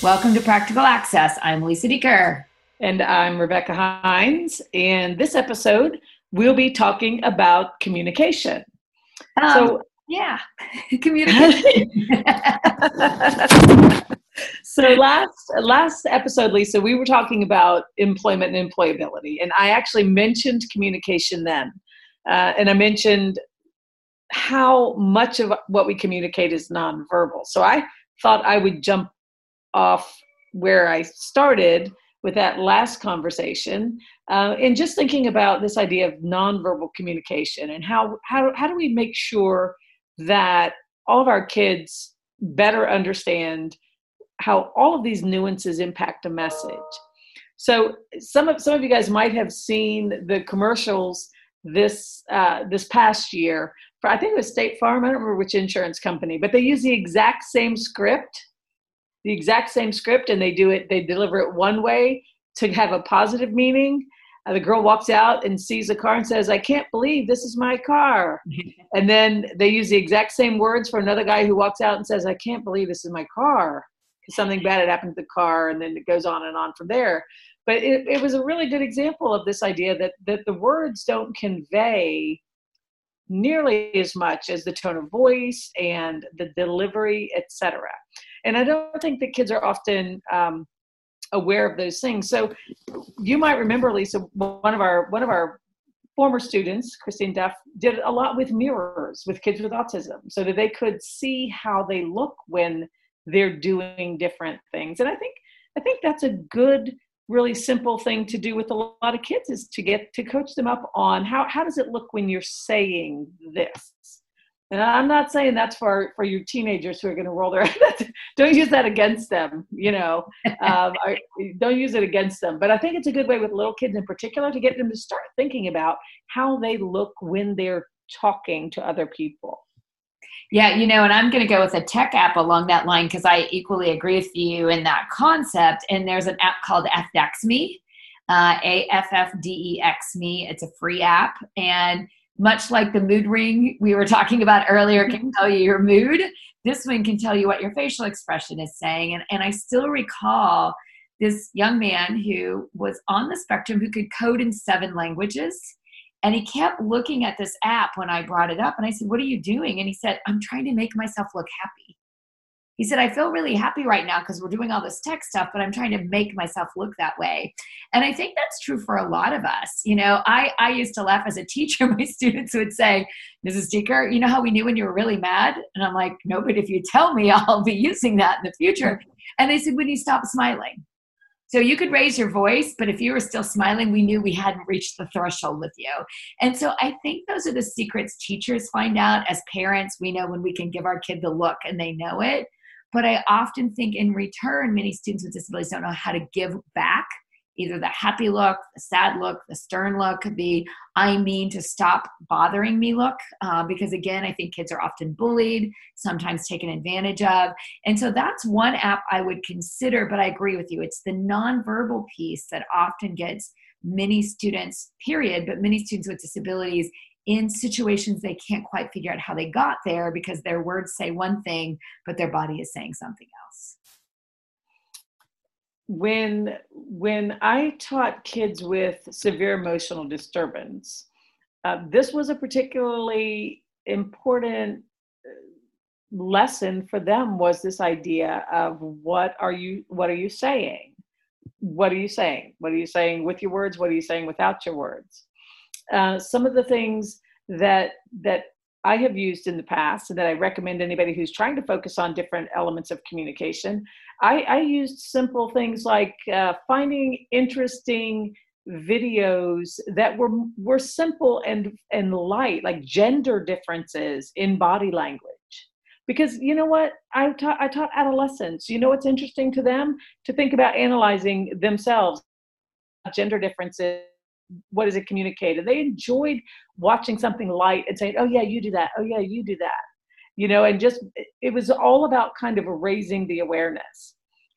Welcome to Practical Access. I'm Lisa Dieker. And I'm Rebecca Hines. And this episode, we'll be talking about communication. Um, so, yeah, communication. so last last episode, Lisa, we were talking about employment and employability, and I actually mentioned communication then, uh, and I mentioned how much of what we communicate is nonverbal. So I thought I would jump off where I started with that last conversation uh, and just thinking about this idea of nonverbal communication and how, how, how do we make sure that all of our kids better understand how all of these nuances impact a message. So some of some of you guys might have seen the commercials this uh, this past year for I think it was State Farm. I don't remember which insurance company, but they use the exact same script the exact same script and they do it they deliver it one way to have a positive meaning. Uh, the girl walks out and sees the car and says i can't believe this is my car. And then they use the exact same words for another guy who walks out and says i can't believe this is my car. Because something bad had happened to the car and then it goes on and on from there. But it, it was a really good example of this idea that that the words don't convey nearly as much as the tone of voice and the delivery etc and i don't think that kids are often um, aware of those things. So you might remember lisa one of our one of our former students christine duff did a lot with mirrors with kids with autism so that they could see how they look when they're doing different things. And i think i think that's a good really simple thing to do with a lot of kids is to get to coach them up on how, how does it look when you're saying this and I'm not saying that's for for your teenagers who are going to roll their don't use that against them, you know. Um, don't use it against them. But I think it's a good way with little kids in particular to get them to start thinking about how they look when they're talking to other people. Yeah, you know, and I'm going to go with a tech app along that line because I equally agree with you in that concept. And there's an app called AffDexMe, uh, A F F D E X Me. It's a free app, and much like the mood ring we were talking about earlier can mm-hmm. tell you your mood this one can tell you what your facial expression is saying and, and i still recall this young man who was on the spectrum who could code in seven languages and he kept looking at this app when i brought it up and i said what are you doing and he said i'm trying to make myself look happy he said, I feel really happy right now because we're doing all this tech stuff, but I'm trying to make myself look that way. And I think that's true for a lot of us. You know, I, I used to laugh as a teacher. My students would say, Mrs. Dieker, you know how we knew when you were really mad? And I'm like, no, but if you tell me, I'll be using that in the future. And they said, when you stop smiling. So you could raise your voice, but if you were still smiling, we knew we hadn't reached the threshold with you. And so I think those are the secrets teachers find out. As parents, we know when we can give our kid the look and they know it. But I often think in return, many students with disabilities don't know how to give back either the happy look, the sad look, the stern look, the I mean to stop bothering me look. Uh, because again, I think kids are often bullied, sometimes taken advantage of. And so that's one app I would consider, but I agree with you. It's the nonverbal piece that often gets many students, period, but many students with disabilities in situations they can't quite figure out how they got there because their words say one thing, but their body is saying something else. When when I taught kids with severe emotional disturbance, uh, this was a particularly important uh, lesson for them was this idea of what are you what are you saying? What are you saying? What are you saying with your words? What are you saying without your words? Uh, some of the things that that I have used in the past and that I recommend anybody who's trying to focus on different elements of communication. I, I used simple things like uh, finding interesting videos that were were simple and and light, like gender differences in body language. Because you know what, I taught I taught adolescents. You know what's interesting to them to think about analyzing themselves, gender differences what does it communicate? And they enjoyed watching something light and saying, "Oh yeah, you do that. Oh yeah, you do that." You know, and just it was all about kind of raising the awareness.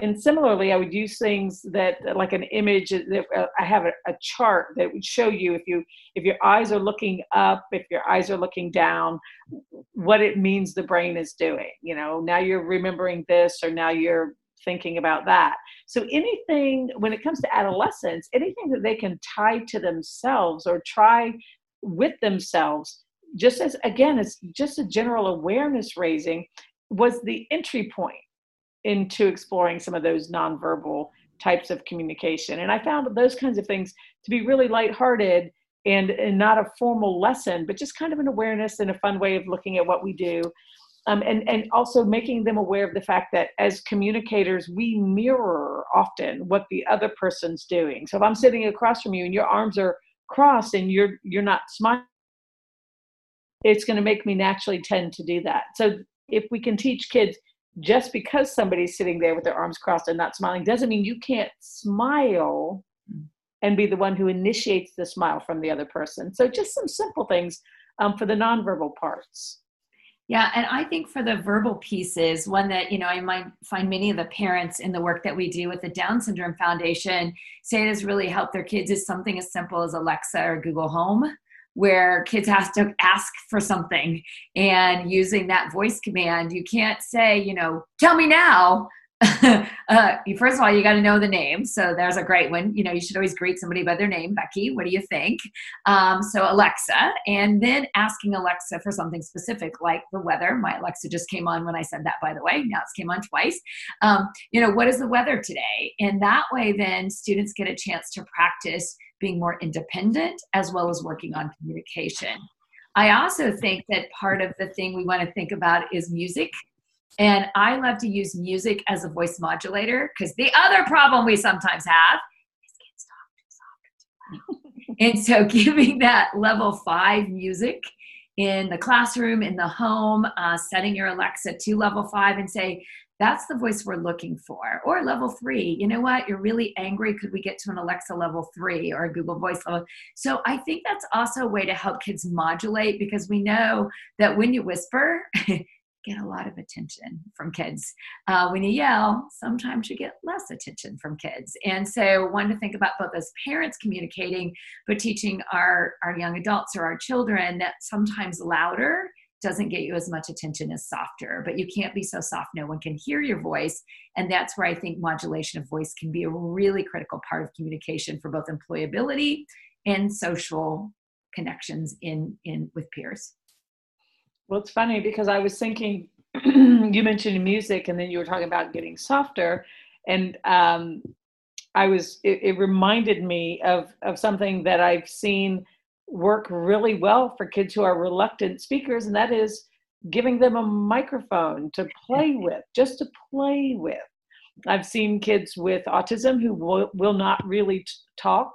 And similarly, I would use things that, like an image. That, uh, I have a chart that would show you if you if your eyes are looking up, if your eyes are looking down, what it means the brain is doing. You know, now you're remembering this, or now you're thinking about that. So anything when it comes to adolescence, anything that they can tie to themselves or try with themselves, just as again, it's just a general awareness raising, was the entry point into exploring some of those nonverbal types of communication. And I found those kinds of things to be really lighthearted and, and not a formal lesson, but just kind of an awareness and a fun way of looking at what we do. Um, and, and also making them aware of the fact that as communicators, we mirror often what the other person's doing. So if I'm sitting across from you and your arms are crossed and you're you're not smiling, it's going to make me naturally tend to do that. So if we can teach kids just because somebody's sitting there with their arms crossed and not smiling doesn't mean you can't smile and be the one who initiates the smile from the other person. So just some simple things um, for the nonverbal parts. Yeah, and I think for the verbal pieces, one that you know I might find many of the parents in the work that we do with the Down Syndrome Foundation say it has really helped their kids is something as simple as Alexa or Google Home where kids have to ask for something and using that voice command you can't say you know tell me now uh, first of all, you got to know the name. So there's a great one. You know, you should always greet somebody by their name. Becky, what do you think? Um, so Alexa, and then asking Alexa for something specific, like the weather. My Alexa just came on when I said that, by the way. Now it's came on twice. Um, you know, what is the weather today? And that way, then students get a chance to practice being more independent as well as working on communication. I also think that part of the thing we want to think about is music and I love to use music as a voice modulator because the other problem we sometimes have is kids talk too soft. and so giving that level five music in the classroom, in the home, uh, setting your Alexa to level five and say, that's the voice we're looking for. Or level three, you know what? You're really angry. Could we get to an Alexa level three or a Google Voice level? So I think that's also a way to help kids modulate because we know that when you whisper, get a lot of attention from kids. Uh, when you yell, sometimes you get less attention from kids. And so, one to think about both as parents communicating, but teaching our, our young adults or our children that sometimes louder doesn't get you as much attention as softer, but you can't be so soft no one can hear your voice. And that's where I think modulation of voice can be a really critical part of communication for both employability and social connections in, in with peers. Well, it's funny because I was thinking, you mentioned music, and then you were talking about getting softer, and um, I was. It, it reminded me of of something that I've seen work really well for kids who are reluctant speakers, and that is giving them a microphone to play with, just to play with. I've seen kids with autism who will, will not really t- talk,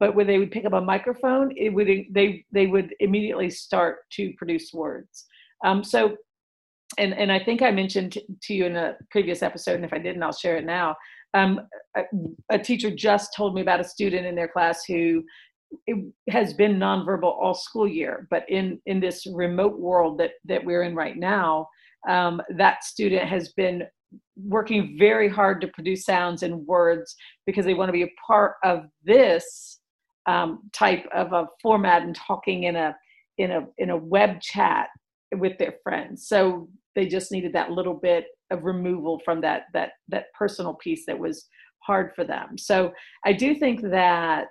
but when they would pick up a microphone, it would they they would immediately start to produce words. Um, so, and and I think I mentioned to you in a previous episode, and if I didn't, I'll share it now. Um, a, a teacher just told me about a student in their class who has been nonverbal all school year, but in in this remote world that that we're in right now, um, that student has been working very hard to produce sounds and words because they want to be a part of this um, type of a format and talking in a in a in a web chat with their friends. So they just needed that little bit of removal from that that that personal piece that was hard for them. So i do think that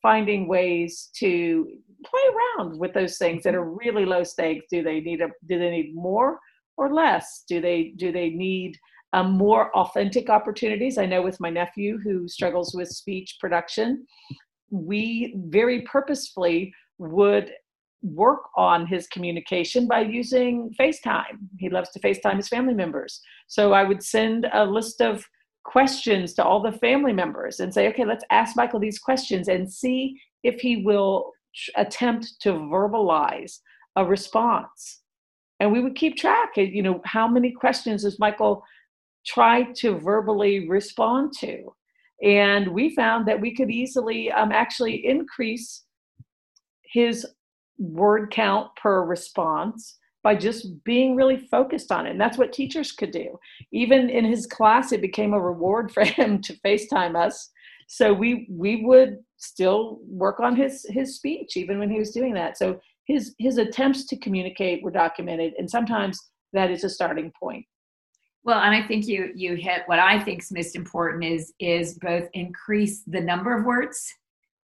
finding ways to play around with those things that are really low stakes. Do they need a do they need more or less? Do they do they need um, more authentic opportunities? I know with my nephew who struggles with speech production we very purposefully would work on his communication by using FaceTime. He loves to FaceTime his family members. So I would send a list of questions to all the family members and say, okay, let's ask Michael these questions and see if he will attempt to verbalize a response. And we would keep track of, you know, how many questions does Michael try to verbally respond to? And we found that we could easily um, actually increase his word count per response by just being really focused on it. And that's what teachers could do. Even in his class, it became a reward for him to FaceTime us. So we we would still work on his his speech even when he was doing that. So his his attempts to communicate were documented, and sometimes that is a starting point. Well, and I think you you hit what I think is most important is is both increase the number of words,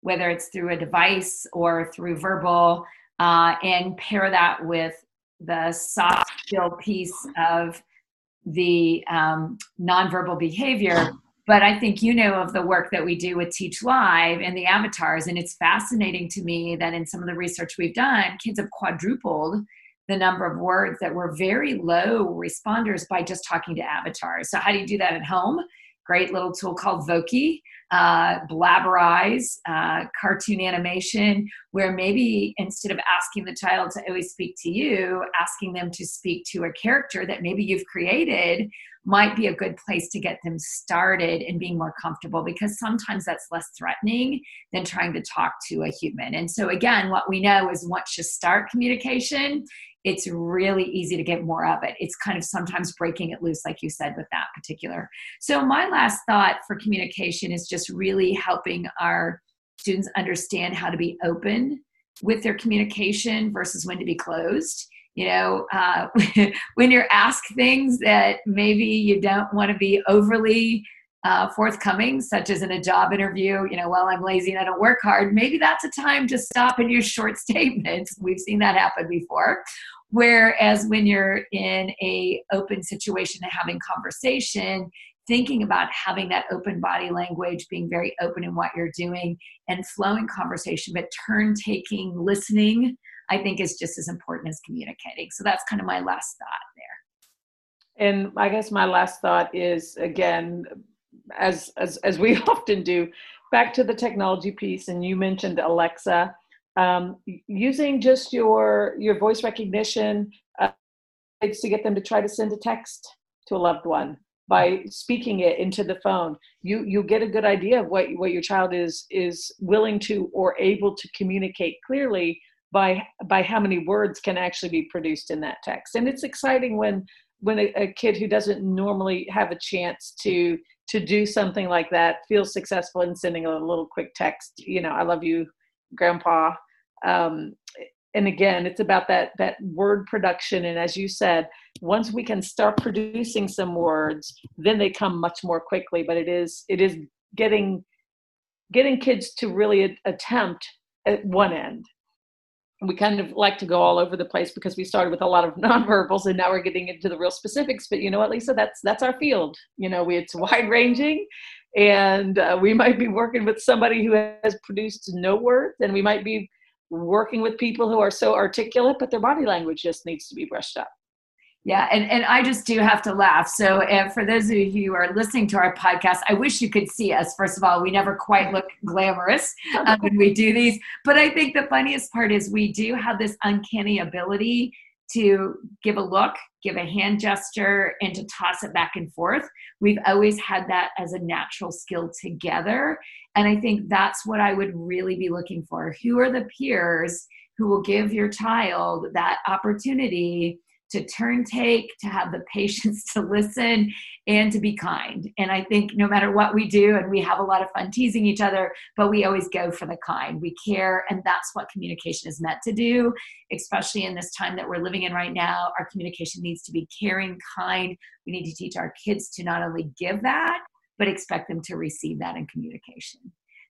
whether it's through a device or through verbal, uh, and pair that with the soft skill piece of the um, nonverbal behavior. But I think you know of the work that we do with TeachLivE and the avatars, and it's fascinating to me that in some of the research we've done, kids have quadrupled the number of words that were very low responders by just talking to avatars. So, how do you do that at home? Great little tool called Voki, uh, Blabberize, uh, cartoon animation, where maybe instead of asking the child to always speak to you, asking them to speak to a character that maybe you've created might be a good place to get them started and being more comfortable because sometimes that's less threatening than trying to talk to a human. And so, again, what we know is once you start communication, it's really easy to get more of it. It's kind of sometimes breaking it loose, like you said, with that particular. So, my last thought for communication is just really helping our students understand how to be open with their communication versus when to be closed. You know, uh, when you're asked things that maybe you don't want to be overly uh, forthcoming, such as in a job interview, you know, well, I'm lazy and I don't work hard, maybe that's a time to stop and use short statements. We've seen that happen before. Whereas when you're in a open situation and having conversation, thinking about having that open body language, being very open in what you're doing, and flowing conversation, but turn taking, listening, I think is just as important as communicating. So that's kind of my last thought there. And I guess my last thought is again, as as as we often do, back to the technology piece. And you mentioned Alexa um, using just your your voice recognition uh, to get them to try to send a text to a loved one by speaking it into the phone you you get a good idea of what what your child is is willing to or able to communicate clearly by by how many words can actually be produced in that text and it's exciting when when a, a kid who doesn't normally have a chance to to do something like that feels successful in sending a little quick text you know i love you grandpa. Um, and again it's about that that word production. And as you said once we can start producing some words then they come much more quickly. But it is it is getting getting kids to really attempt at one end we kind of like to go all over the place because we started with a lot of nonverbals and now we're getting into the real specifics but you know what lisa that's that's our field you know it's wide ranging and uh, we might be working with somebody who has produced no words and we might be working with people who are so articulate, but their body language just needs to be brushed up. Yeah, and, and I just do have to laugh. So, uh, for those of you who are listening to our podcast, I wish you could see us. First of all, we never quite look glamorous um, when we do these. But I think the funniest part is we do have this uncanny ability to give a look, give a hand gesture, and to toss it back and forth. We've always had that as a natural skill together. And I think that's what I would really be looking for. Who are the peers who will give your child that opportunity to turn take, to have the patience to listen, and to be kind. And I think no matter what we do, and we have a lot of fun teasing each other, but we always go for the kind. We care, and that's what communication is meant to do, especially in this time that we're living in right now. Our communication needs to be caring, kind. We need to teach our kids to not only give that, but expect them to receive that in communication.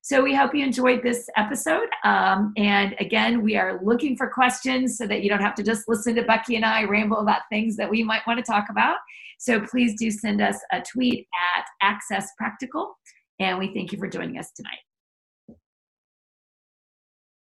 So we hope you enjoyed this episode. Um, and again, we are looking for questions so that you don't have to just listen to Becky and I ramble about things that we might want to talk about. So please do send us a tweet at Access Practical. And we thank you for joining us tonight.